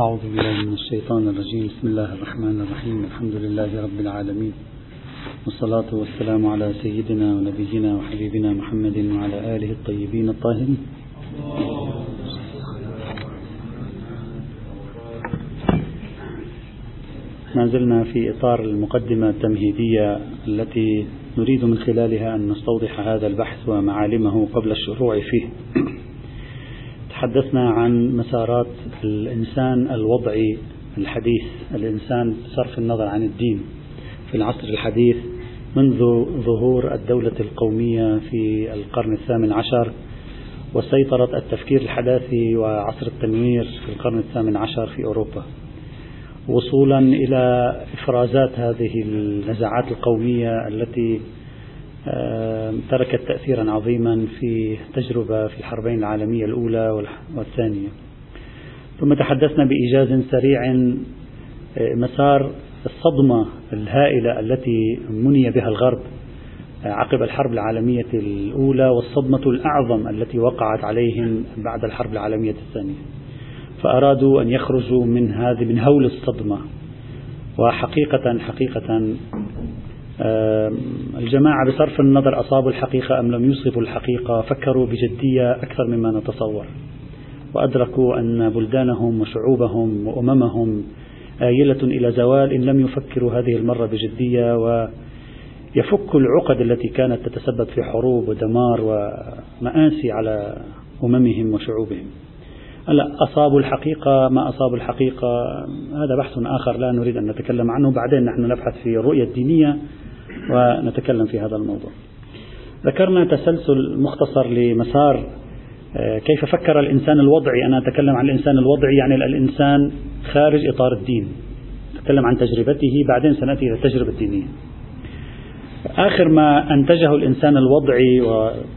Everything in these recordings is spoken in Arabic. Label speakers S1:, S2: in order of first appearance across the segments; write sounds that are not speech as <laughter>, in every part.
S1: أعوذ بالله من الشيطان الرجيم. بسم الله الرحمن الرحيم. الحمد لله رب العالمين. والصلاة والسلام على سيدنا ونبينا وحبيبنا محمد وعلى آله الطيبين الطاهرين. ما زلنا في إطار المقدمة التمهيدية التي نريد من خلالها أن نستوضح هذا البحث ومعالمه قبل الشروع فيه. تحدثنا عن مسارات الإنسان الوضعي الحديث. الإنسان بصرف النظر عن الدين في العصر الحديث منذ ظهور الدولة القومية في القرن الثامن عشر وسيطرة التفكير الحداثي وعصر التنوير في القرن الثامن عشر في أوروبا. وصولا إلى إفرازات هذه النزاعات القومية التي تركت تأثيرا عظيما في تجربة في الحربين العالمية الأولى والثانية. ثم تحدثنا بإيجاز سريع مسار الصدمة الهائلة التي مني بها الغرب عقب الحرب العالمية الأولى والصدمة الأعظم التي وقعت عليهم بعد الحرب العالمية الثانية. فأرادوا أن يخرجوا من هذه من هول الصدمة وحقيقة حقيقة الجماعة بصرف النظر أصابوا الحقيقة أم لم يصبوا الحقيقة فكروا بجدية أكثر مما نتصور. وأدركوا أن بلدانهم وشعوبهم وأممهم آيلة إلى زوال إن لم يفكروا هذه المرة بجدية ويفكوا العقد التي كانت تتسبب في حروب ودمار ومآسي على أممهم وشعوبهم. هلا أصابوا الحقيقة ما أصابوا الحقيقة؟ هذا بحث آخر لا نريد أن نتكلم عنه. بعدين نحن نبحث في الرؤية الدينية. ونتكلم في هذا الموضوع. ذكرنا تسلسل مختصر لمسار كيف فكر الإنسان الوضعي. أنا أتكلم عن الإنسان الوضعي يعني الإنسان خارج إطار الدين. أتكلم عن تجربته بعدين سنأتي إلى التجربة الدينية. آخر ما أنتجه الإنسان الوضعي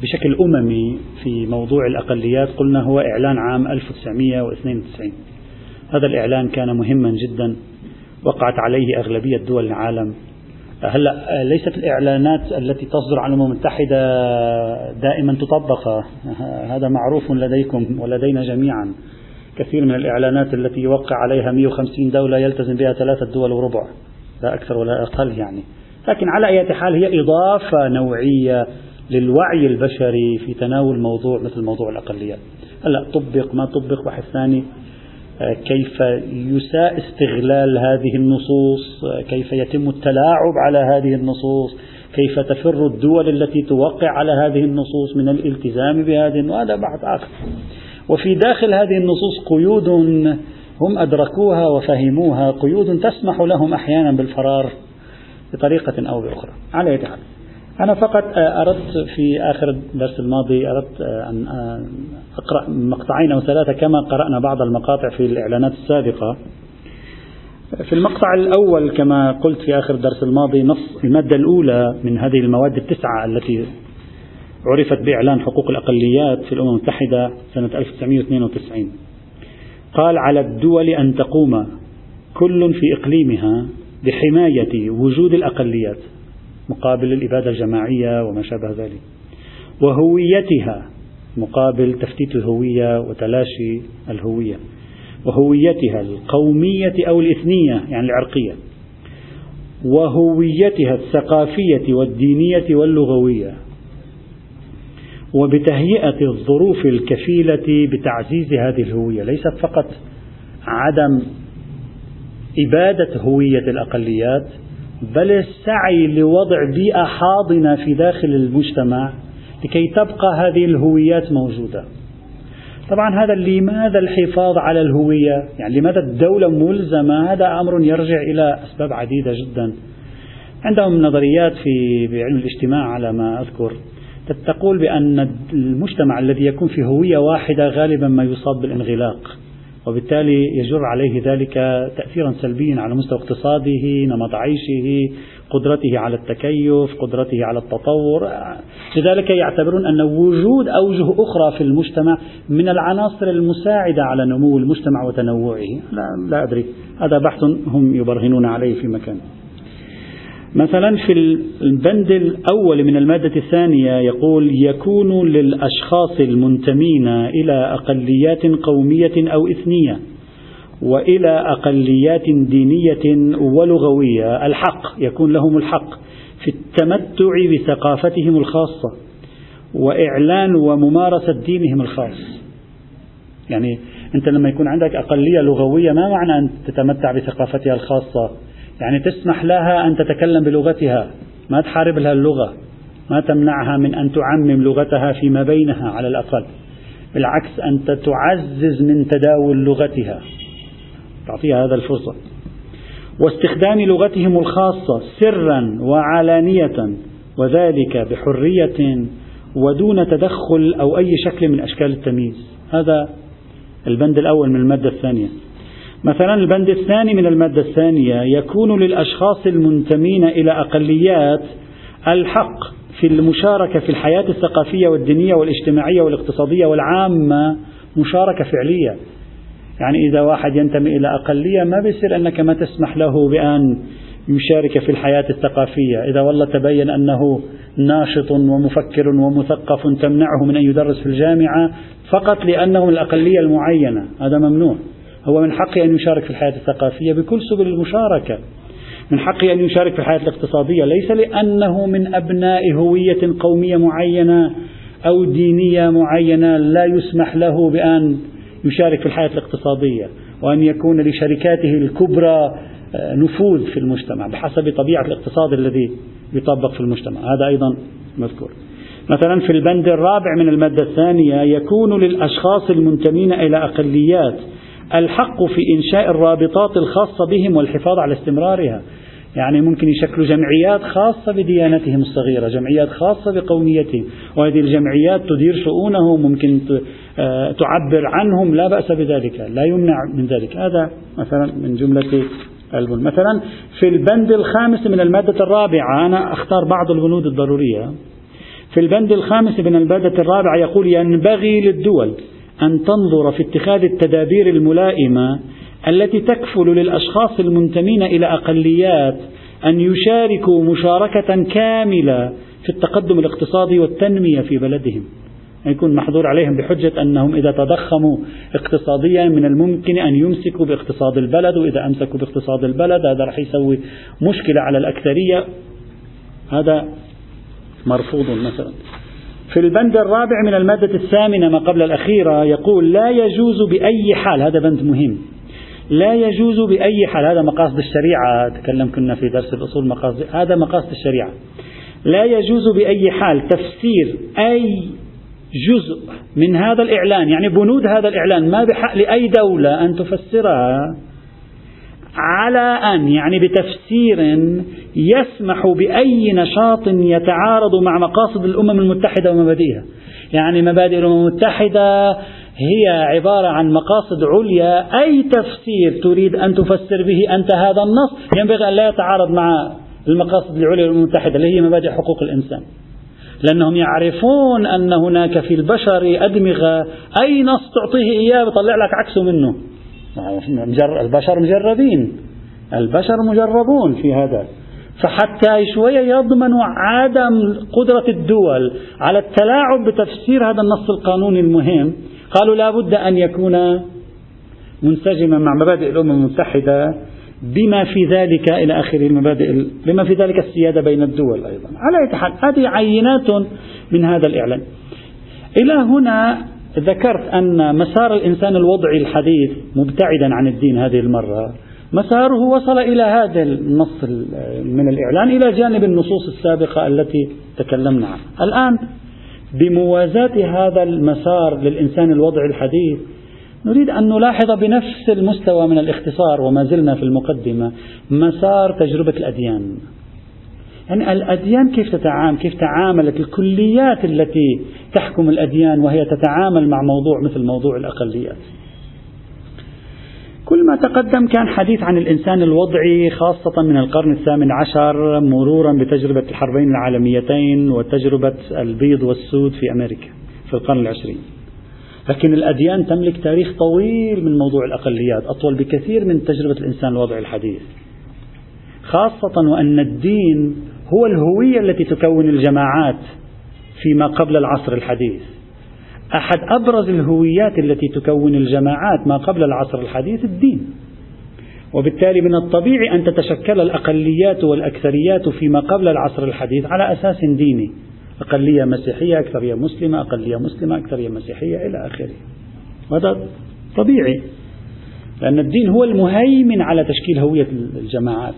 S1: بشكل أممي في موضوع الأقليات قلنا هو إعلان عام 1992 هذا الإعلان كان مهما جدا وقعت عليه أغلبية دول العالم. هلا ليست الإعلانات التي تصدر عن الأمم المتحدة دائما تطبق. <laughs> هذا معروف لديكم ولدينا جميعا. كثير من الإعلانات التي يوقع عليها 150 دولة يلتزم بها ثلاثة دول وربع لا أكثر ولا أقل يعني. لكن على أي حال هي إضافة نوعية للوعي البشري في تناول موضوع مثل موضوع الأقليات هلا طبق ما طبق بحث ثاني. كيف يساء استغلال هذه النصوص كيف يتم التلاعب على هذه النصوص كيف تفر الدول التي توقع على هذه النصوص من الالتزام بهذه وهذا بحث آخر. وفي داخل هذه النصوص قيود هم أدركوها وفهموها قيود تسمح لهم أحيانا بالفرار بطريقة أو بأخرى. على أي حال. أنا فقط أردت في آخر الدرس الماضي أردت أن أقرأ مقطعين أو ثلاثة كما قرأنا بعض المقاطع في الإعلانات السابقة. في المقطع الأول كما قلت في آخر الدرس الماضي نص المادة الأولى من هذه المواد التسعة التي عرفت بإعلان حقوق الأقليات في الأمم المتحدة سنة 1992 قال على الدول أن تقوم كل في إقليمها بحماية وجود الأقليات. مقابل الإبادة الجماعية وما شابه ذلك. وهويتها مقابل تفتيت الهوية وتلاشي الهوية. وهويتها القومية أو الإثنية يعني العرقية. وهويتها الثقافية والدينية واللغوية. وبتهيئة الظروف الكفيلة بتعزيز هذه الهوية. ليست فقط عدم إبادة هوية الأقليات بل السعي لوضع بيئة حاضنة في داخل المجتمع لكي تبقى هذه الهويات موجودة. طبعا هذا لماذا الحفاظ على الهوية؟ يعني لماذا الدولة ملزمة؟ هذا أمر يرجع إلى أسباب عديدة جدا. عندهم نظريات في بعلم الاجتماع على ما أذكر تقول بأن المجتمع الذي يكون في هوية واحدة غالبا ما يصاب بالانغلاق. وبالتالي يجر عليه ذلك تأثيرا سلبيا على مستوى اقتصاده نمط عيشه قدرته على التكيف قدرته على التطور. لذلك يعتبرون أن وجود أوجه أخرى في المجتمع من العناصر المساعدة على نمو المجتمع وتنوعه. لا, لا أدري. هذا بحث هم يبرهنون عليه في مكان. مثلا في البند الأول من المادة الثانية يقول يكون للأشخاص المنتمين إلى أقليات قومية أو إثنية وإلى أقليات دينية ولغوية. الحق يكون لهم الحق في التمتع بثقافتهم الخاصة وإعلان وممارسة دينهم الخاص. يعني أنت لما يكون عندك أقلية لغوية ما معنى أن تتمتع بثقافتها الخاصة؟ يعني تسمح لها أن تتكلم بلغتها ما تحارب لها اللغة ما تمنعها من أن تعمم لغتها فيما بينها على الأقل بالعكس أنت تعزز من تداول لغتها. تعطيها هذا الفرصة. واستخدام لغتهم الخاصة سرا وعلانية وذلك بحرية ودون تدخل أو أي شكل من أشكال التمييز. هذا البند الأول من المادة الثانية. مثلا البند الثاني من المادة الثانية يكون للأشخاص المنتمين إلى أقليات الحق في المشاركة في الحياة الثقافية والدينية والاجتماعية والاقتصادية والعامة مشاركة فعلية. يعني إذا واحد ينتمي إلى أقلية ما بيصير أنك ما تسمح له بأن يشارك في الحياة الثقافية. إذا والله تبين أنه ناشط ومفكر ومثقف تمنعه من أن يدرس في الجامعة فقط لأنه من الأقلية المعينة. هذا ممنوع. هو من حقه أن يشارك في الحياة الثقافية بكل سبل المشاركة. من حقه أن يشارك في الحياة الاقتصادية. ليس لأنه من أبناء هوية قومية معينة أو دينية معينة لا يسمح له بأن يشارك في الحياة الاقتصادية وأن يكون لشركاته الكبرى آه، نفوذ في المجتمع بحسب طبيعة الاقتصاد الذي يطبق في المجتمع. هذا أيضا مذكور. مثلا في البند الرابع من المادة الثانية يكون للأشخاص المنتمين إلى أقليات الحق في إنشاء الرابطات الخاصة بهم والحفاظ على استمرارها. يعني ممكن يشكلوا جمعيات خاصة بديانتهم الصغيرة جمعيات خاصة بقوميتهم. وهذه الجمعيات تدير شؤونهم ممكن آه، تعبر عنهم لا بأس بذلك لا يمنع من ذلك. هذا مثلا من جملة البنود مثلا في البند الخامس من المادة الرابعة أنا أختار بعض البنود الضرورية. في البند الخامس من المادة الرابعة يقول ينبغي للدول أن تنظر في اتخاذ التدابير الملائمة التي تكفل للأشخاص المنتمين إلى أقليات أن يشاركوا مشاركة كاملة في التقدم الاقتصادي والتنمية في بلدهم. يكون محظور عليهم بحجة أنهم إذا تضخموا اقتصاديا من الممكن أن يمسكوا باقتصاد البلد وإذا أمسكوا باقتصاد البلد هذا رح يسوي مشكلة على الأكثرية. هذا مرفوض مثلا. في البند الرابع من المادة الثامنة ما قبل الأخيرة يقول لا يجوز بأي حال هذا بند مهم. لا يجوز بأي حال هذا مقاصد الشريعة تكلم كنا في درس الأصول مقاصد هذا مقاصد الشريعة. لا يجوز بأي حال تفسير أي جزء من هذا الإعلان يعني بنود هذا الإعلان ما بحق لأي دولة أن تفسرها على أن يعني بتفسير يسمح بأي نشاط يتعارض مع مقاصد الأمم المتحدة ومبادئها. يعني مبادئ الأمم المتحدة هي عبارة عن مقاصد عليا. أي تفسير تريد أن تفسر به أنت هذا النص ينبغي أن لا يتعارض مع المقاصد العليا للأمم المتحدة اللي هي مبادئ حقوق الإنسان. لأنهم يعرفون أن هناك في البشر أدمغة. أي نص تعطيه إياه بيطلع لك عكسه منه. البشر مجربين البشر مجربون في هذا. فحتى شوية يضمنوا عدم قدرة الدول على التلاعب بتفسير هذا النص القانوني المهم. قالوا لا بد أن يكون منسجما مع مبادئ الأمم المتحدة بما في ذلك إلى آخره المبادئ بما في ذلك السيادة بين الدول أيضا. على أي حال هذه عينات من هذا الإعلان. إلى هنا ذكرت أن مسار الإنسان الوضعي الحديث مبتعدا عن الدين هذه المرة. مساره وصل إلى هذا النص من الإعلان إلى جانب النصوص السابقة التي تكلمنا عنها. الآن بموازاة هذا المسار للإنسان الوضعي الحديث نريد أن نلاحظ بنفس المستوى من الاختصار وما زلنا في المقدمة مسار تجربة الأديان. يعني الأديان كيف تتعامل كيف تعاملت الكليات التي تحكم الأديان وهي تتعامل مع موضوع مثل موضوع الأقليات؟ كل ما تقدم كان حديث عن الإنسان الوضعي خاصة من القرن الثامن عشر مرورا بتجربة الحربين العالميتين وتجربة البيض والسود في أمريكا في القرن العشرين. لكن الأديان تملك تاريخ طويل من موضوع الأقليات أطول بكثير من تجربة الإنسان الوضعي الحديث. خاصة وأن الدين هو الهوية التي تكون الجماعات فيما قبل العصر الحديث. أحد أبرز الهويات التي تكون الجماعات ما قبل العصر الحديث الدين. وبالتالي من الطبيعي أن تتشكل الأقليات والأكثريات فيما قبل العصر الحديث على أساس ديني. أقلية مسيحية أكثرية مسلمة أقلية مسلمة أكثرية مسيحية إلى آخره. وهذا طبيعي لأن الدين هو المهيمن على تشكيل هوية الجماعات.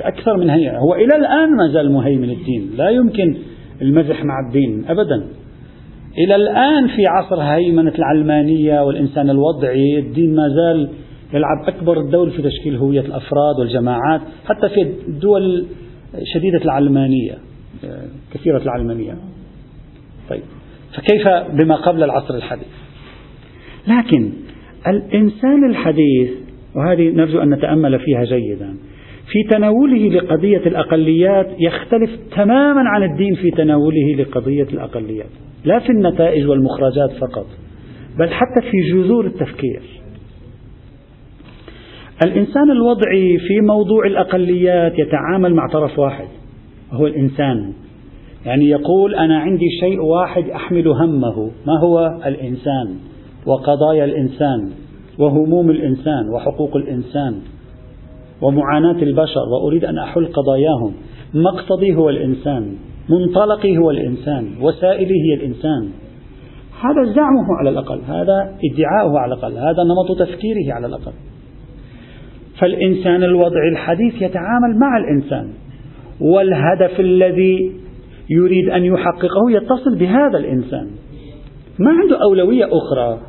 S1: أكثر من هي هو إلى الآن ما زال مهيمن الدين. لا يمكن المزح مع الدين أبدا. إلى الآن في عصر هيمنة العلمانية والإنسان الوضعي الدين ما زال يلعب أكبر الدور في تشكيل هوية الأفراد والجماعات حتى في الدول شديدة العلمانية كثيرة العلمانية. طيب فكيف بما قبل العصر الحديث؟ لكن الإنسان الحديث وهذه نرجو أن نتأمل فيها جيدا في تناوله لقضية الأقليات يختلف تماما عن الدين في تناوله لقضية الأقليات. لا في النتائج والمخرجات فقط بل حتى في جذور التفكير. الإنسان الوضعي في موضوع الأقليات يتعامل مع طرف واحد وهو الإنسان. يعني يقول أنا عندي شيء واحد أحمل همه ما هو؟ الإنسان وقضايا الإنسان وهموم الإنسان وحقوق الإنسان ومعاناة البشر وأريد أن أحل قضاياهم. مقصدي هو الإنسان؟ منطلقي هو الإنسان وسائلي هي الإنسان. هذا زعمه على الأقل هذا ادعاؤه على الأقل هذا نمط تفكيره على الأقل. فالإنسان الوضعي الحديث يتعامل مع الإنسان والهدف الذي يريد أن يحققه يتصل بهذا الإنسان. ما عنده أولوية أخرى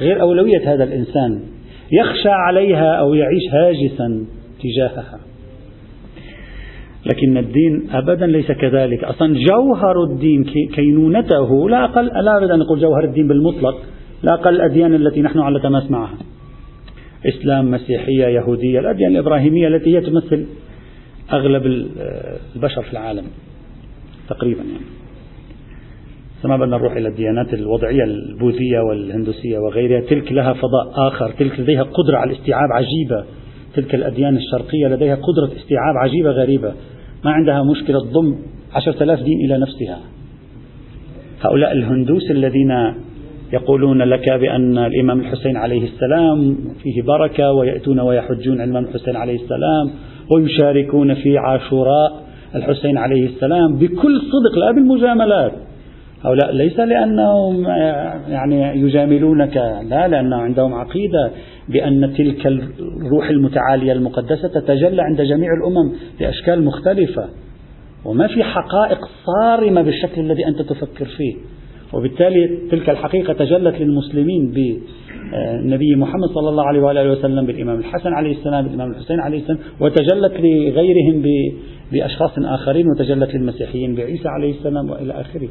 S1: غير أولوية هذا الإنسان يخشى عليها أو يعيش هاجسا تجاهها. لكن الدين أبدا ليس كذلك. أصلا جوهر الدين كينونته لا أقل لا أريد أن أقول جوهر الدين بالمطلق لا أقل الأديان التي نحن على تماس معها. إسلام مسيحية يهودية الأديان الإبراهيمية التي هي تمثل أغلب البشر في العالم تقريبا يعني. ما بدنا نروح إلى الديانات الوضعية البوذية والهندوسية وغيرها تلك لها فضاء آخر تلك لديها قدرة على الاستيعاب عجيبة. تلك الأديان الشرقية لديها قدرة استيعاب عجيبة غريبة. ما عندها مشكلة تضم عشرة آلاف دين إلى نفسها. هؤلاء الهندوس الذين يقولون لك بأن الإمام الحسين عليه السلام فيه بركة ويأتون ويحجون الإمام الحسين عليه السلام ويشاركون في عاشوراء الحسين عليه السلام بكل صدق لا بالمجاملات. هؤلاء ليس لأنهم يعني يجاملونك لا لأن عندهم عقيدة بأن تلك الروح المتعالية المقدسة تتجلى عند جميع الأمم بأشكال مختلفة. وما في حقائق صارمة بالشكل الذي أنت تفكر فيه. وبالتالي تلك الحقيقة تجلت للمسلمين بالنبي محمد صلى الله عليه وآله وسلم بالإمام الحسن عليه السلام بالإمام الحسين عليه السلام وتجلت لغيرهم بأشخاص آخرين وتجلت للمسيحيين بعيسى عليه السلام وإلى آخره.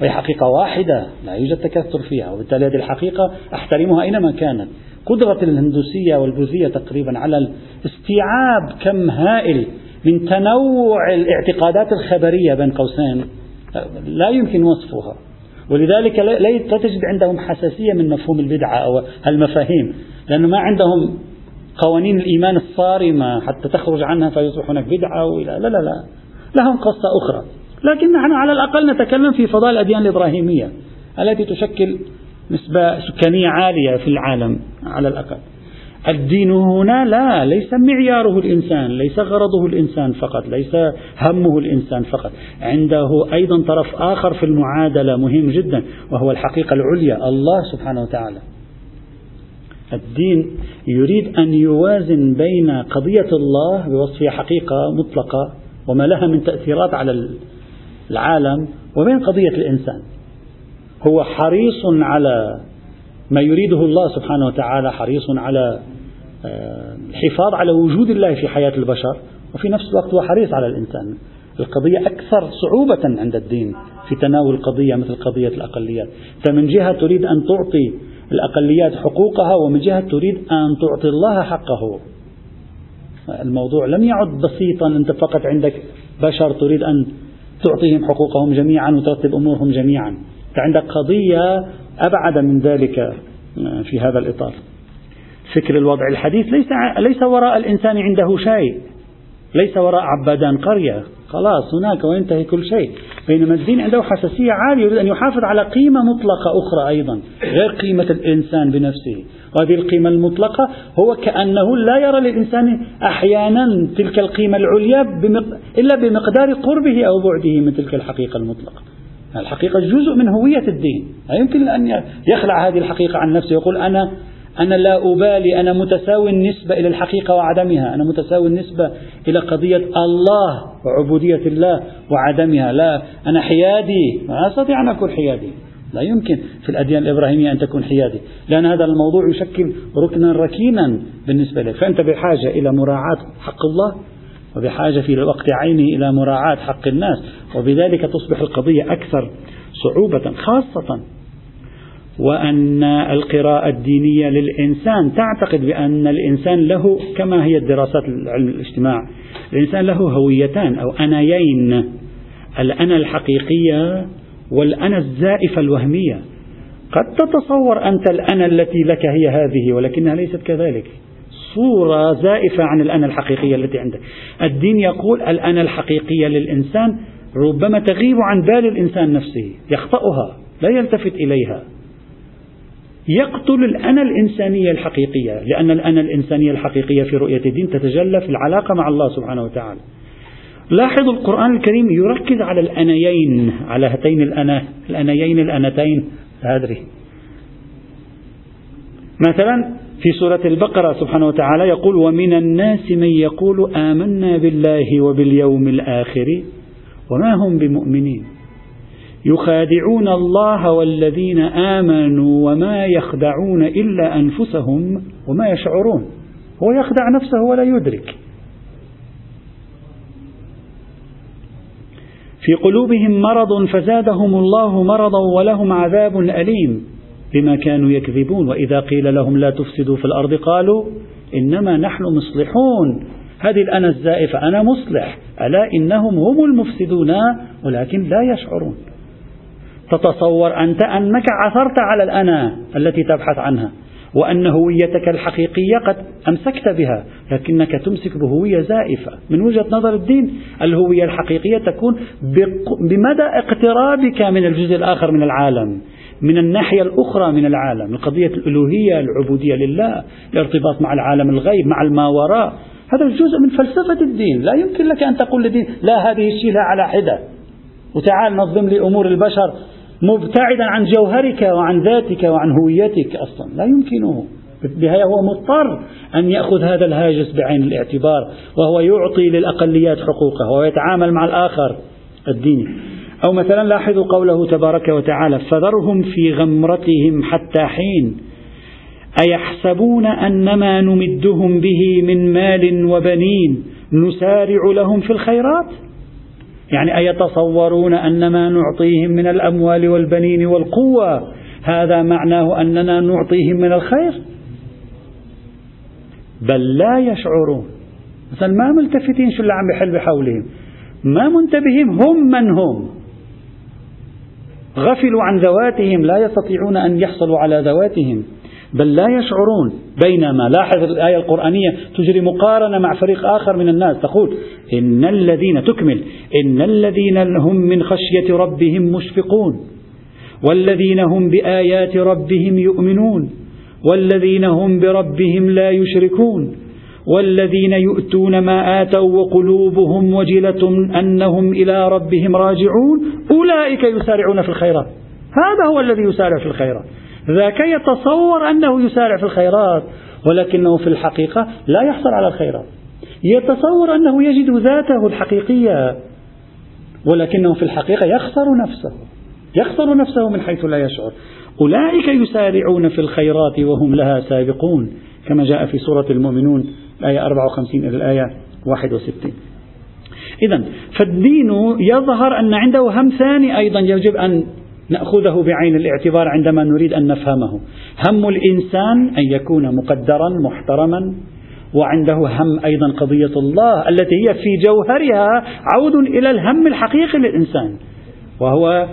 S1: وهي حقيقة واحدة لا يوجد تكثر فيها وبالتالي هذه الحقيقة أحترمها أينما كانت. قدرة الهندوسية والبوذية تقريبا على استيعاب كم هائل من تنوع الاعتقادات الخبرية بين قوسين لا يمكن وصفها. ولذلك لا تجد عندهم حساسية من مفهوم البدعة أو المفاهيم لأنه ما عندهم قوانين الإيمان الصارمة حتى تخرج عنها فيصبح هناك بدعة لا لا لا. لهم قصة أخرى. لكن نحن على الأقل نتكلم في فضاء الأديان الإبراهيمية التي تشكل نسبة سكانية عالية في العالم على الأقل. الدين هنا لا ليس معياره الإنسان ليس غرضه الإنسان فقط ليس همه الإنسان فقط. عنده أيضا طرف آخر في المعادلة مهم جدا وهو الحقيقة العليا الله سبحانه وتعالى. الدين يريد أن يوازن بين قضية الله بوصفها حقيقة مطلقة وما لها من تأثيرات على العالم وبين قضية الإنسان. هو حريص على ما يريده الله سبحانه وتعالى حريص على آه، الحفاظ على وجود الله في حياة البشر وفي نفس الوقت هو حريص على الإنسان. القضية أكثر صعوبة عند الدين في تناول قضية مثل قضية الأقليات. فمن جهة تريد أن تعطي الأقليات حقوقها ومن جهة تريد أن تعطي الله حقه. الموضوع لم يعد بسيطا. أنت فقط عندك بشر تريد أن تعطيهم حقوقهم جميعا وترتب أمورهم جميعا. أنت عندك قضية أبعد من ذلك آه، في هذا الإطار. فكر الوضع. الحديث ليس ليس وراء الإنسان عنده شيء. ليس وراء عبادان قرية. خلاص هناك وينتهي كل شيء. بينما الدين عنده حساسية عالية يريد أن يحافظ على قيمة مطلقة أخرى أيضا غير قيمة الإنسان بنفسه. وهذه القيمة المطلقة هو كأنه لا يرى للإنسان أحيانا تلك القيمة العليا بمق... إلا بمقدار قربه أو بعده من تلك الحقيقة المطلقة. الحقيقة جزء من هوية الدين. لا يمكن أن يخلع هذه الحقيقة عن نفسه يقول أنا أنا لا أبالي أنا متساوي النسبة إلى الحقيقة وعدمها. أنا متساوي النسبة إلى قضية الله وعبودية الله وعدمها. لا أنا حيادي. لا أستطيع أن أكون حيادي. لا يمكن في الأديان الإبراهيمية أن تكون حيادي. لأن هذا الموضوع يشكل ركنا ركينا بالنسبة لك. فأنت بحاجة إلى مراعاة حق الله وبحاجة في الوقت عينه إلى مراعاة حق الناس وبذلك تصبح القضية أكثر صعوبة خاصة وأن القراءة الدينية للإنسان تعتقد بأن الإنسان له كما هي الدراسات العلم الاجتماع الإنسان له هويتان أو أنايين. الأنا الحقيقية والأنا الزائفة الوهمية. قد تتصور أنت الأنا التي لك هي هذه ولكنها ليست كذلك. صورة زائفة عن الأنا الحقيقية التي عندك. الدين يقول الأنا الحقيقية للإنسان ربما تغيب عن بال الإنسان نفسه يخطئها لا يلتفت إليها. يقتل الأنا الإنسانية الحقيقية لأن الأنا الإنسانية الحقيقية في رؤية الدين تتجلى في العلاقة مع الله سبحانه وتعالى. لاحظوا القرآن الكريم يركز على الأنيين على هاتين الأنا الأنيين الأنتين. أدري. مثلا في سورة البقرة سبحانه وتعالى يقول ومن الناس من يقول آمنا بالله وباليوم الآخر وما هم بمؤمنين. يخادعون الله والذين آمنوا وما يخدعون إلا أنفسهم وما يشعرون. هو يخدع نفسه ولا يدرك. في قلوبهم مرض فزادهم الله مرضا ولهم عذاب أليم بما كانوا يكذبون. وإذا قيل لهم لا تفسدوا في الأرض قالوا إنما نحن مصلحون. هذه الأنا الزائفة أنا مصلح ألا إنهم هم المفسدون؟ ولكن لا يشعرون. تتصور أنت أنك عثرت على الأنا التي تبحث عنها. وأن هويتك الحقيقية قد أمسكت بها لكنك تمسك بهوية زائفة. من وجهة نظر الدين الهوية الحقيقية تكون بمدى اقترابك من الجزء الآخر من العالم من الناحية الأخرى من العالم. القضية الألوهية العبودية لله الارتباط مع العالم الغيب مع الماوراء هذا جزء من فلسفة الدين. لا يمكن لك أن تقول للدين لا هذه الشيلة على حدة. وتعال نظم لي أمور البشر مبتعدا عن جوهرك وعن ذاتك وعن هويتك أصلا. لا يمكنه. بها هو مضطر أن يأخذ هذا الهاجس بعين الاعتبار وهو يعطي للأقليات حقوقها ويتعامل مع الآخر الديني أو مثلا لاحظوا قوله تبارك وتعالى فذرهم في غمرتهم حتى حين أيحسبون أن ما نمدهم به من مال وبنين نسارع لهم في الخيرات؟ يعني أيتصورون أن ما نعطيهم من الأموال والبنين والقوة؟ هذا معناه أننا نعطيهم من الخير. بل لا يشعرون. مثلا ما ملتفتين شو اللي عم بحل بحولهم؟ ما منتبهين. هم من هم؟ غفلوا عن ذواتهم. لا يستطيعون أن يحصلوا على ذواتهم. بل لا يشعرون. بينما لاحظ الآية القرآنية تجري مقارنة مع فريق آخر من الناس. تقول إن الذين تكمل إن الذين هم من خشية ربهم مشفقون والذين هم بآيات ربهم يؤمنون والذين هم بربهم لا يشركون والذين يؤتون ما آتوا وقلوبهم وجلة أنهم إلى ربهم راجعون أولئك يسارعون في الخيرات. هذا هو الذي يسارع في الخيرات. ذاك يتصور أنه يسارع في الخيرات ولكنه في الحقيقة لا يحصل على الخيرات. يتصور أنه يجد ذاته الحقيقية. ولكنه في الحقيقة يخسر نفسه يخسر نفسه من حيث لا يشعر. أولئك يسارعون في الخيرات وهم لها سابقون كما جاء في سورة المؤمنون الآية 54 إلى الآية 61 إذا فالدين يظهر أن عنده هم ثاني أيضا يجب أن نأخذه بعين الاعتبار عندما نريد أن نفهمه. هم الإنسان أن يكون مقدرا محترما وعنده هم أيضا قضية الله التي هي في جوهرها عود إلى الهم الحقيقي للإنسان وهو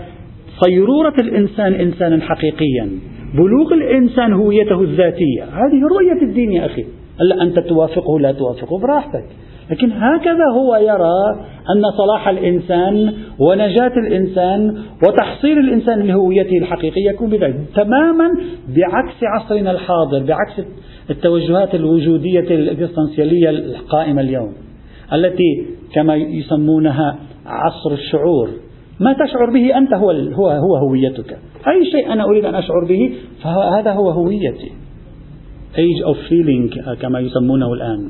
S1: صيرورة الإنسان إنسانا حقيقيا بلوغ الإنسان هويته الذاتية. هذه رؤية الدين يا أخي. ألا أنت توافقه؟ لا توافقه براحتك. لكن هكذا هو يرى أن صلاح الإنسان ونجاة الإنسان وتحصيل الإنسان لهويته الحقيقية يكون بذلك. تماما بعكس عصرنا الحاضر بعكس التوجهات الوجودية الإكزيستنسيالية القائمة اليوم التي كما يسمونها عصر الشعور ما تشعر به أنت هو هو هو هويتك. أي شيء أنا أريد أن أشعر به فهذا هو هويتي. Age of feeling كما يسمونه الآن.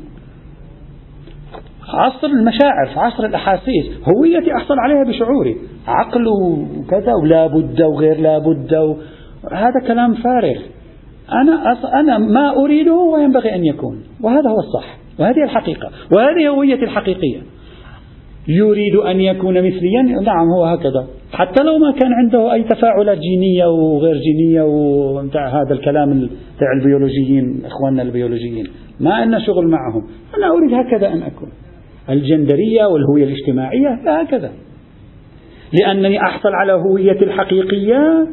S1: عصر المشاعر عصر الأحاسيس هويتي أحصل عليها بشعوري. عقل وكذا ولا بد وغير لا بد هذا كلام فارغ. أنا أنا ما أريده وينبغي أن يكون. وهذا هو الصح. وهذه الحقيقة. وهذه هويتي الحقيقية. يريد أن يكون مثليا؟ نعم هو هكذا. حتى لو ما كان عنده أي تفاعلات جينية وغير جينية ومتاع هذا الكلام تاع البيولوجيين إخواننا البيولوجيين. ما لنا شغل معهم. أنا أريد هكذا أن أكون. الجندرية والهوية الاجتماعية لا هكذا. لأنني أحصل على هويتي الحقيقية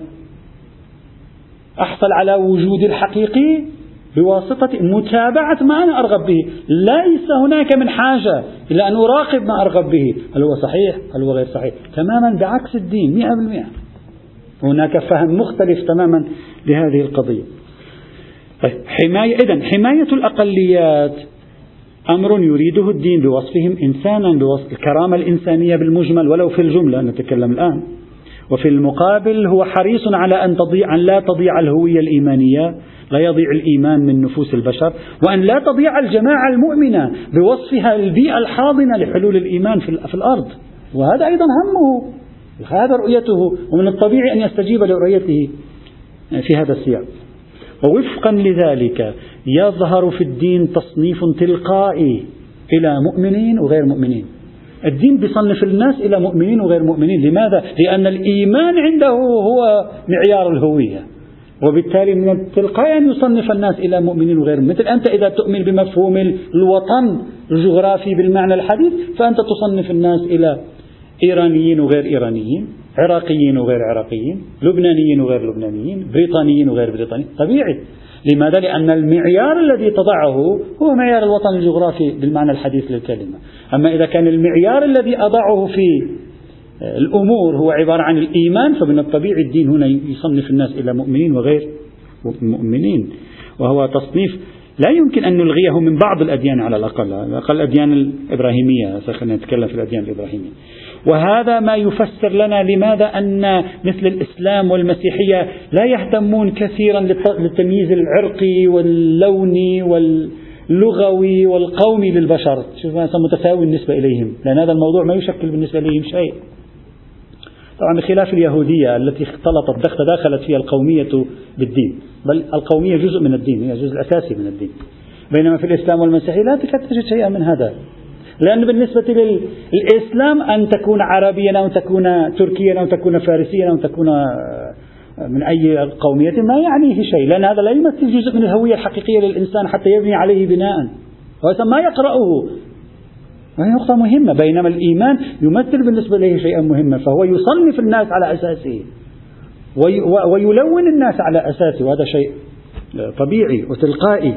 S1: أحصل على وجودي الحقيقي بواسطة متابعة ما أنا أرغب به. ليس هناك من حاجة إلى أن أراقب ما أرغب به. هل هو صحيح؟ هل هو غير صحيح؟ تماما بعكس الدين مئة بالمئة. هناك فهم مختلف تماما لهذه القضية. طيب حماية إذا حماية الأقليات أمر يريده الدين بوصفهم إنسانا بوصف الكرامة الإنسانية بالمجمل ولو في الجملة نتكلم الآن. وفي المقابل هو حريص على أن تضيع أن لا تضيع الهوية الإيمانية لا يضيع الإيمان من نفوس البشر وأن لا تضيع الجماعة المؤمنة بوصفها البيئة الحاضنة لحلول الإيمان في الأرض. وهذا أيضا همه هذا رؤيته ومن الطبيعي أن يستجيب لرؤيته في هذا السياق. ووفقا لذلك يظهر في الدين تصنيف تلقائي إلى مؤمنين وغير مؤمنين. الدين بيصنف الناس إلى مؤمنين وغير مؤمنين. لماذا؟ لأن الإيمان عنده هو معيار الهوية. وبالتالي من التلقائي أن يصنف الناس إلى مؤمنين وغير مثل أنت إذا تؤمن بمفهوم الوطن الجغرافي بالمعنى الحديث فأنت تصنف الناس إلى إيرانيين وغير إيرانيين عراقيين وغير عراقيين لبنانيين وغير لبنانيين بريطانيين وغير بريطانيين. طبيعي. لماذا؟ لأن المعيار الذي تضعه هو معيار الوطن الجغرافي بالمعنى الحديث للكلمة. أما إذا كان المعيار الذي أضعه في الأمور هو عبارة عن الإيمان فمن الطبيعي الدين هنا يصنف الناس إلى مؤمنين وغير مؤمنين. وهو تصنيف لا يمكن أن نلغيه من بعض الأديان على الأقل. على الأقل الأديان الإبراهيمية. خلينا نتكلم في الأديان الإبراهيمية. وهذا ما يفسر لنا لماذا أن مثل الإسلام والمسيحية لا يهتمون كثيرا للتمييز العرقي واللوني واللغوي والقومي للبشر. شوف متساوي بالنسبة إليهم لأن هذا الموضوع ما يشكل بالنسبة إليهم شيء. طبعا بخلاف اليهودية التي اختلطت تداخلت فيها القومية بالدين بل القومية جزء من الدين هي جزء أساسي من الدين. بينما في الإسلام والمسيحية لا تكاد تجد شيئا من هذا. لأن بالنسبة للإسلام أن تكون عربيا أو تكون تركيا أو تكون فارسيا أو تكون آه، من أي قومية ما يعنيه شيء. لأن هذا لا يمثل جزء من الهوية الحقيقية للإنسان حتى يبني عليه بناء ما يقرأه. وهي نقطة مهمة. بينما الإيمان يمثل بالنسبة له شيئا مهما فهو يصنف الناس على أساسه. ويلون الناس على أساسه. وهذا شيء طبيعي وتلقائي.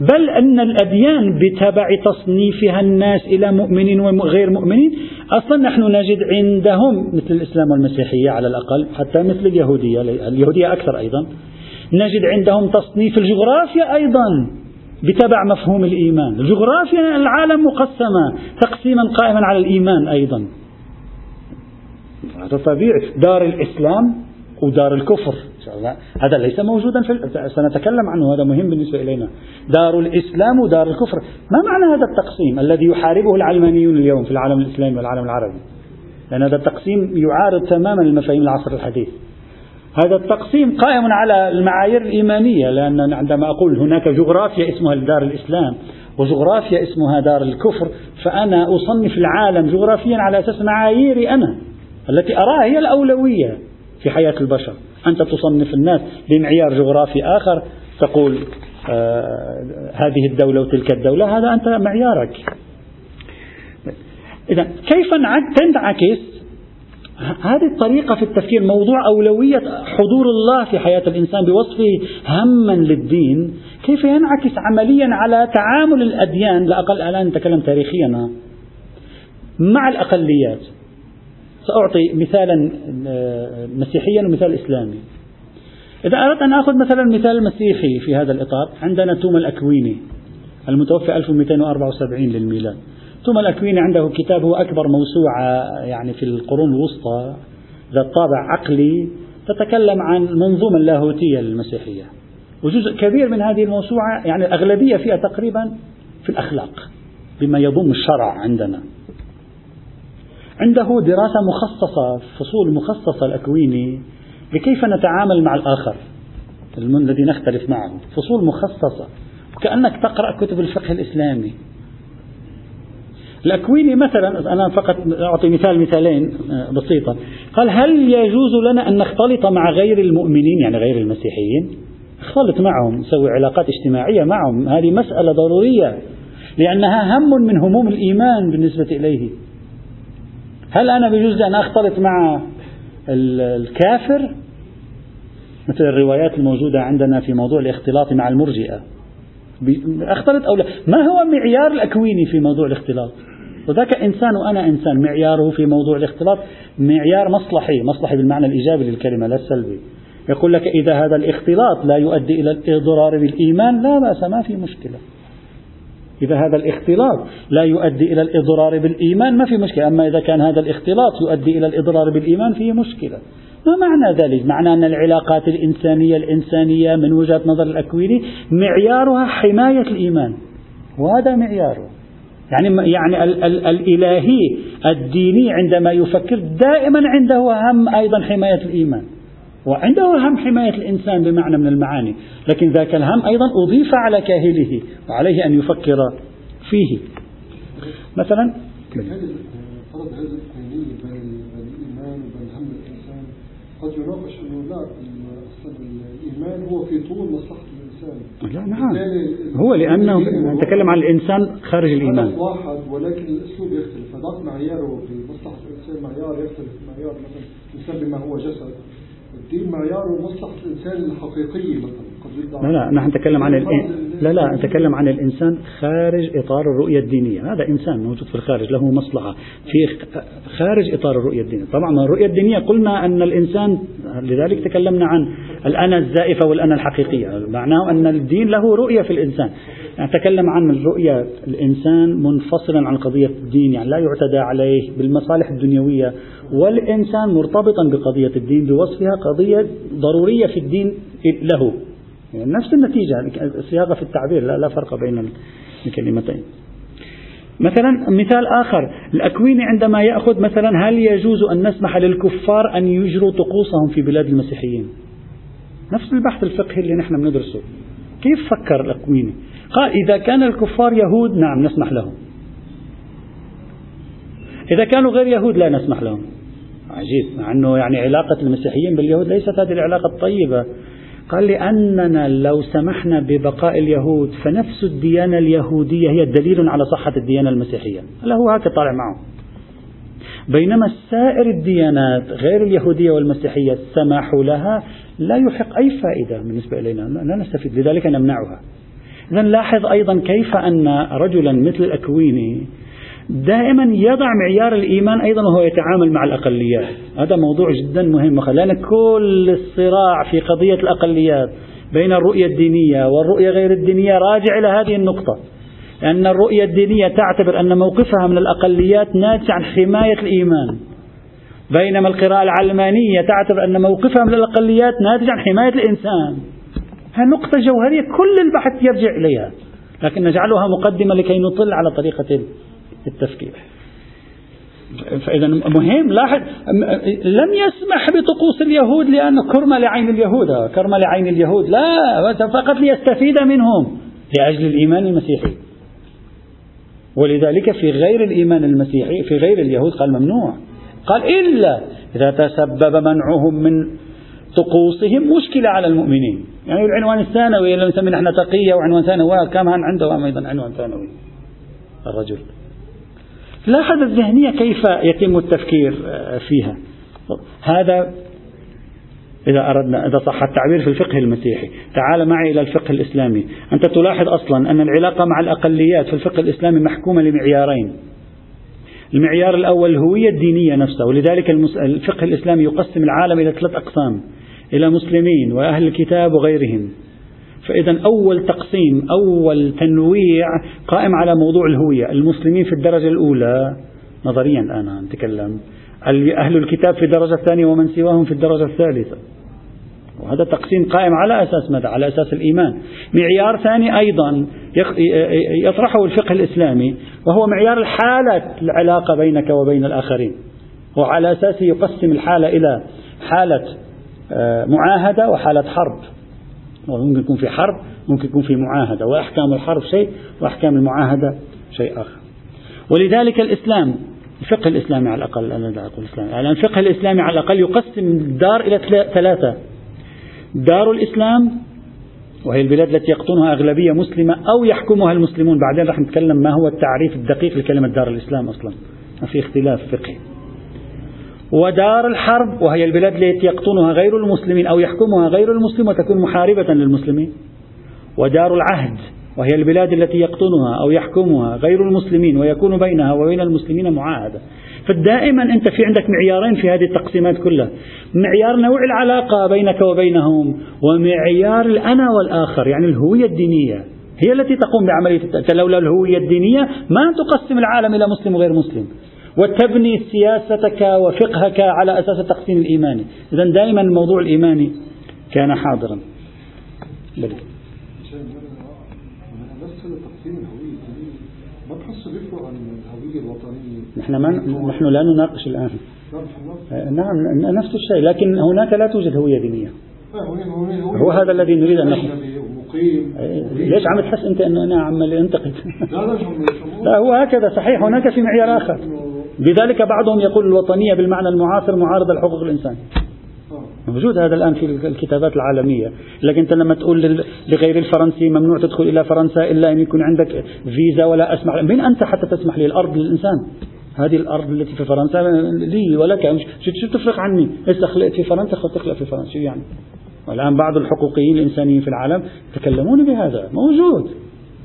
S1: بل أن الأديان بتبع تصنيفها الناس إلى مؤمنين وغير مؤمنين أصلا نحن نجد عندهم مثل الإسلام والمسيحية على الأقل حتى مثل اليهودية اليهودية أكثر أيضا. نجد عندهم تصنيف الجغرافيا أيضا بتبع مفهوم الإيمان. الجغرافيا العالم مقسمة تقسيما قائما على الإيمان أيضا. هذا طبيعي. دار الإسلام ودار الكفر. هذا ليس موجودا في سنتكلم عنه هذا مهم بالنسبة إلينا. دار الإسلام ودار الكفر ما معنى هذا التقسيم الذي يحاربه العلمانيون اليوم في العالم الإسلامي والعالم العربي؟ لأن هذا التقسيم يعارض تماما المفاهيم العصر الحديث. هذا التقسيم قائم على المعايير الإيمانية لأن عندما أقول هناك جغرافيا اسمها دار الإسلام وجغرافيا اسمها دار الكفر فأنا أصنف العالم جغرافيا على أساس معاييري أنا التي أراها هي الأولوية في حياة البشر. أنت تصنف الناس بمعيار جغرافي آخر تقول آه هذه الدولة وتلك الدولة هذا أنت معيارك. إذا كيف تنعكس؟ هذه الطريقة في التفكير موضوع أولوية حضور الله في حياة الإنسان بوصفه هما للدين كيف ينعكس عمليا على تعامل الأديان؟ لا أقل الآن نتكلم تاريخيا. مع الأقليات سأعطي مثالا آه، مسيحيا ومثال إسلامي. إذا أردت أن أخذ مثلا المثال المسيحي في هذا الإطار عندنا توما الأكويني المتوفى 1274 للميلاد. توما الأكويني عنده كتاب هو أكبر موسوعة يعني في القرون الوسطى ذات طابع عقلي تتكلم عن المنظومة اللاهوتية للمسيحية وجزء كبير من هذه الموسوعة يعني الأغلبية فيها تقريبا في الأخلاق بما يضم الشرع عندنا. عنده دراسة مخصصة فصول مخصصة الأكويني لكيف نتعامل مع الآخر الذي نختلف معه فصول مخصصة. كأنك تقرأ كتب الفقه الإسلامي. الأكويني مثلا أنا فقط أعطي مثال مثالين آه، بسيطا. قال هل يجوز لنا أن نختلط مع غير المؤمنين يعني غير المسيحيين؟ نختلط معهم نسوي علاقات اجتماعية معهم. هذه مسألة ضرورية لأنها هم من هموم الإيمان بالنسبة إليه. هل أنا بجوز أن أختلط مع الكافر؟ مثل الروايات الموجودة عندنا في موضوع الاختلاط مع المرجئة. أختلط أو لا؟ ما هو معيار الأكويني في موضوع الاختلاط؟ وذاك إنسان وأنا إنسان معياره في موضوع الاختلاط معيار مصلحي مصلحي بالمعنى الإيجابي للكلمة لا السلبي يقول لك إذا هذا الاختلاط لا يؤدي إلى الإضرار بالإيمان لا بأس ما في مشكلة. إذا هذا الاختلاط لا يؤدي إلى الإضرار بالإيمان ما في مشكلة. أما إذا كان هذا الاختلاط يؤدي إلى الإضرار بالإيمان فيه مشكلة. ما معنى ذلك؟ معنى أن العلاقات الإنسانية الإنسانية من وجهة نظر الأكويني معيارها حماية الإيمان. وهذا معياره يعني يعني ال ال الإلهي الديني عندما يفكر دائما عنده هم أيضا حماية الإيمان. وعنده هم حماية الإنسان بمعنى من المعاني لكن ذاك الهم أيضا أضيف على كاهله وعليه أن يفكر فيه. مثلا قد يناقش أنه لا الإيمان هو في طول مصلحة الإنسان؟ لا نعم. هو لأنه نتكلم عن الإنسان خارج الإيمان.
S2: واحد ولكن الأسلوب يختلف. فذاك معياره في مصلحة الإنسان معيار يختلف معيار مثلا الإنسان بما هو جسد. الدين معياره مصلحة الإنسان الحقيقية مثلا.
S1: لا لا نحن نتكلم عن الإن... لا لا نتكلم عن الإنسان خارج إطار الرؤية الدينية. هذا إنسان موجود في الخارج له مصلحة. في خارج إطار الرؤية الدينية. طبعا الرؤية الدينية قلنا أن الإنسان لذلك تكلمنا عن الأنا الزائفة والأنا الحقيقية. معناه أن الدين له رؤية في الإنسان. نتكلم عن الرؤية الإنسان منفصلا عن قضية الدين يعني لا يعتدى عليه بالمصالح الدنيوية والإنسان مرتبطا بقضية الدين بوصفها قضية ضرورية في الدين له. يعني نفس النتيجة صياغة في التعبير لا, لا فرق بين الكلمتين. مثلا مثال آخر الأكويني عندما يأخذ مثلا هل يجوز أن نسمح للكفار أن يجروا طقوسهم في بلاد المسيحيين؟ نفس البحث الفقهي اللي نحن بندرسه. كيف فكر الأكويني؟ قال إذا كان الكفار يهود نعم نسمح لهم. إذا كانوا غير يهود لا نسمح لهم. عجيب مع أنه يعني علاقة المسيحيين باليهود ليست هذه العلاقة الطيبة. قال لأننا لو سمحنا ببقاء اليهود فنفس الديانة اليهودية هي دليل على صحة الديانة المسيحية. هو هكذا طالع معه. بينما سائر الديانات غير اليهودية والمسيحية السماح لها لا يحق أي فائدة بالنسبة إلينا. لا نستفيد. لذلك نمنعها. إذا لاحظ أيضا كيف أن رجلا مثل الأكويني دائما يضع معيار الإيمان أيضا وهو يتعامل مع الأقليات. هذا موضوع جدا مهم لأن كل الصراع في قضية الأقليات بين الرؤية الدينية والرؤية غير الدينية. راجع إلى هذه النقطة. أن الرؤية الدينية تعتبر أن موقفها من الأقليات ناتج عن حماية الإيمان. بينما القراءة العلمانية تعتبر أن موقفها من الأقليات ناتج عن حماية الإنسان. هذه نقطة جوهرية كل البحث يرجع إليها. لكن نجعلها مقدمة لكي نطل على طريقة التفكير. فإذا مهم لاحظ لم يسمح بطقوس اليهود لأنه كرمة لعين اليهود. كرمة لعين اليهود لا فقط ليستفيد منهم لأجل الإيمان المسيحي. ولذلك في غير الإيمان المسيحي في غير اليهود قال ممنوع. قال إلا إذا تسبب منعهم من طقوسهم مشكلة على المؤمنين. يعني العنوان الثانوي اللي نسميه نحن تقية وعنوان ثانوي كمان عنده أيضا عنوان ثانوي. الرجل. لاحظ الذهنية كيف يتم التفكير فيها. هذا إذا أردنا إذا صح التعبير في الفقه المسيحي. تعال معي إلى الفقه الإسلامي. أنت تلاحظ أصلا أن العلاقة مع الأقليات في الفقه الإسلامي محكومة لمعيارين. المعيار الأول الهوية الدينية نفسها ولذلك الفقه الإسلامي يقسم العالم إلى ثلاث أقسام إلى مسلمين وأهل الكتاب وغيرهم. فإذا أول تقسيم أول تنويع قائم على موضوع الهوية. المسلمين في الدرجة الأولى نظريا أنا أتكلم أهل الكتاب في الدرجة الثانية ومن سواهم في الدرجة الثالثة. وهذا تقسيم قائم على أساس ماذا؟ على أساس الإيمان. معيار ثاني أيضا يطرحه الفقه الإسلامي وهو معيار الحالة العلاقة بينك وبين الآخرين. وعلى أساسه يقسم الحالة إلى حالة آه، معاهدة وحالة حرب. ممكن يكون في حرب ممكن يكون في معاهدة. وأحكام الحرب شيء وأحكام المعاهدة شيء آخر. ولذلك الإسلام الفقه الإسلامي على الأقل أنا لا أقول الإسلامي يعني الفقه الإسلامي على الأقل يقسم الدار إلى ثلاثة. دار الإسلام وهي البلاد التي يقطنها أغلبية مسلمة أو يحكمها المسلمون. بعدين رح نتكلم ما هو التعريف الدقيق لكلمة دار الإسلام أصلا. في اختلاف فقهي. ودار الحرب وهي البلاد التي يقطنها غير المسلمين أو يحكمها غير المسلم وتكون محاربة للمسلمين. ودار العهد وهي البلاد التي يقطنها أو يحكمها غير المسلمين ويكون بينها وبين المسلمين معاهدة. فدائما أنت في عندك معيارين في هذه التقسيمات كلها. معيار نوع العلاقة بينك وبينهم ومعيار الأنا والآخر يعني الهوية الدينية. هي التي تقوم بعملية لولا الهوية الدينية ما تقسم العالم إلى مسلم وغير مسلم. وتبني سياستك وفقهك على أساس التقسيم الإيماني إذا دائما الموضوع الإيماني كان حاضرا. الوطنية نحن ما نحن لا نناقش الآن. نعم نفس الشيء لكن هناك لا توجد هوية دينية. هو هذا الذي نريد أن نقول. ليش عم تحس أنت أنه أنا عم أنتقد؟ <laughs> لا هو هكذا صحيح هناك في معيار آخر. لذلك بعضهم يقول الوطنية بالمعنى المعاصر معارضة لحقوق الإنسان. موجود هذا الآن في الكتابات العالمية. لكن أنت لما تقول لغير الفرنسي ممنوع تدخل إلى فرنسا إلا أن يكون عندك فيزا ولا أسمح من أنت حتى تسمح لي؟ الأرض للإنسان. هذه الأرض التي في فرنسا لي ولك. شو تفرق عني؟ إذا خلقت في فرنسا؟ خذ تخلق في فرنسا. شو يعني؟ والآن بعض الحقوقيين الإنسانيين في العالم يتكلمون بهذا. موجود.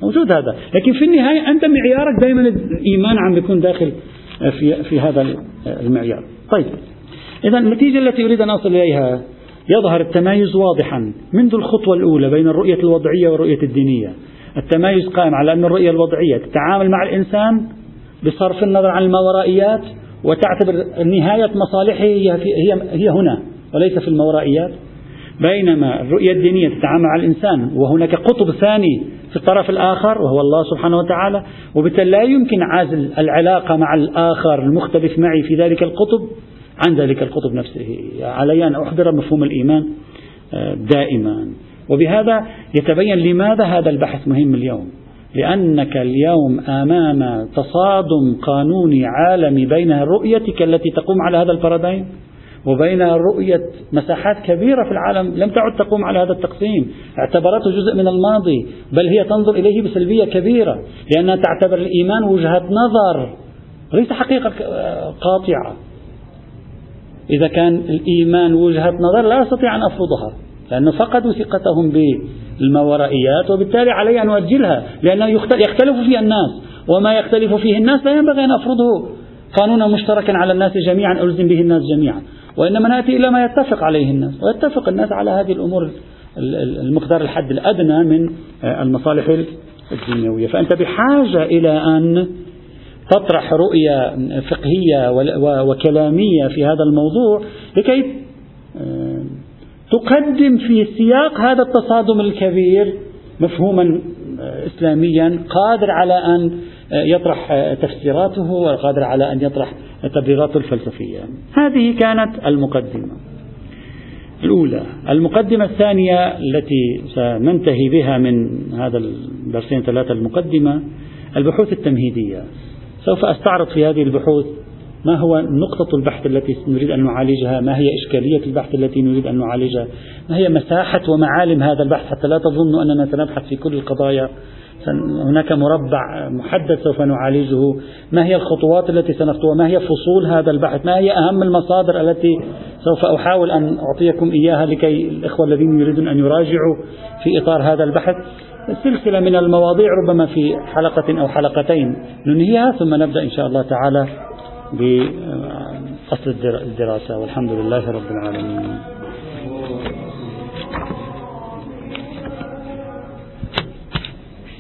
S1: موجود هذا. لكن في النهاية أنت معيارك دائما الإيمان عم بيكون داخل في, في هذا المعيار. طيب. إذا النتيجة التي أريد أن أصل إليها يظهر التمايز واضحا منذ الخطوة الأولى بين الرؤية الوضعية والرؤية الدينية. التمايز قائم على أن الرؤية الوضعية تتعامل مع الإنسان بصرف النظر عن الماورائيات وتعتبر نهاية مصالحه هي, هي, هي هنا وليس في الماورائيات بينما الرؤية الدينية تتعامل مع الإنسان وهناك قطب ثاني في الطرف الآخر وهو الله سبحانه وتعالى وبالتالي لا يمكن عزل العلاقة مع الآخر المختلف معي في ذلك القطب عن ذلك القطب نفسه. علي أن أحضر مفهوم الإيمان آه، دائما. وبهذا يتبين لماذا هذا البحث مهم اليوم. لأنك اليوم أمام تصادم قانوني عالمي بين رؤيتك التي تقوم على هذا البارادايم. وبين رؤية مساحات كبيرة في العالم لم تعد تقوم على هذا التقسيم. اعتبرته جزء من الماضي بل هي تنظر إليه بسلبية كبيرة لأنها تعتبر الإيمان وجهة نظر ليس حقيقة قاطعة. إذا كان الإيمان وجهة نظر لا أستطيع أن أفرضها لأنه فقدوا ثقتهم بالماورائيات وبالتالي علي أن أؤجلها لأنه يختلف فيها الناس. وما يختلف فيه الناس لا ينبغي أن أفرضه. قانونا مشتركا على الناس جميعا ألزم به الناس جميعا. وإنما نأتي إلى ما يتفق عليه الناس ويتفق الناس على هذه الأمور المقدار الحد الأدنى من المصالح الدنيوية. فأنت بحاجة إلى أن تطرح رؤية فقهية وكلامية في هذا الموضوع لكي آه، تقدم في سياق هذا التصادم الكبير مفهوما آه، إسلاميا قادر على أن آه، يطرح تفسيراته وقادر على أن يطرح تبريراته الفلسفية. هذه كانت المقدمة. الأولى. المقدمة الثانية التي سننتهي بها من هذا الدرسين ثلاثة المقدمة البحوث التمهيدية. سوف أستعرض في هذه البحوث ما هو نقطة البحث التي نريد أن نعالجها ما هي إشكالية البحث التي نريد أن نعالجها ما هي مساحة ومعالم هذا البحث حتى لا تظنوا أننا سنبحث في كل القضايا. هناك مربع محدد سوف نعالجه. ما هي الخطوات التي سنخطوها ما هي فصول هذا البحث؟ ما هي أهم المصادر التي سوف أحاول أن أعطيكم إياها لكي الإخوة الذين يريدون أن يراجعوا في إطار هذا البحث؟ سلسلة من المواضيع ربما في حلقة أو حلقتين ننهيها ثم نبدأ إن شاء الله تعالى بأصل الدراسة. والحمد لله رب العالمين.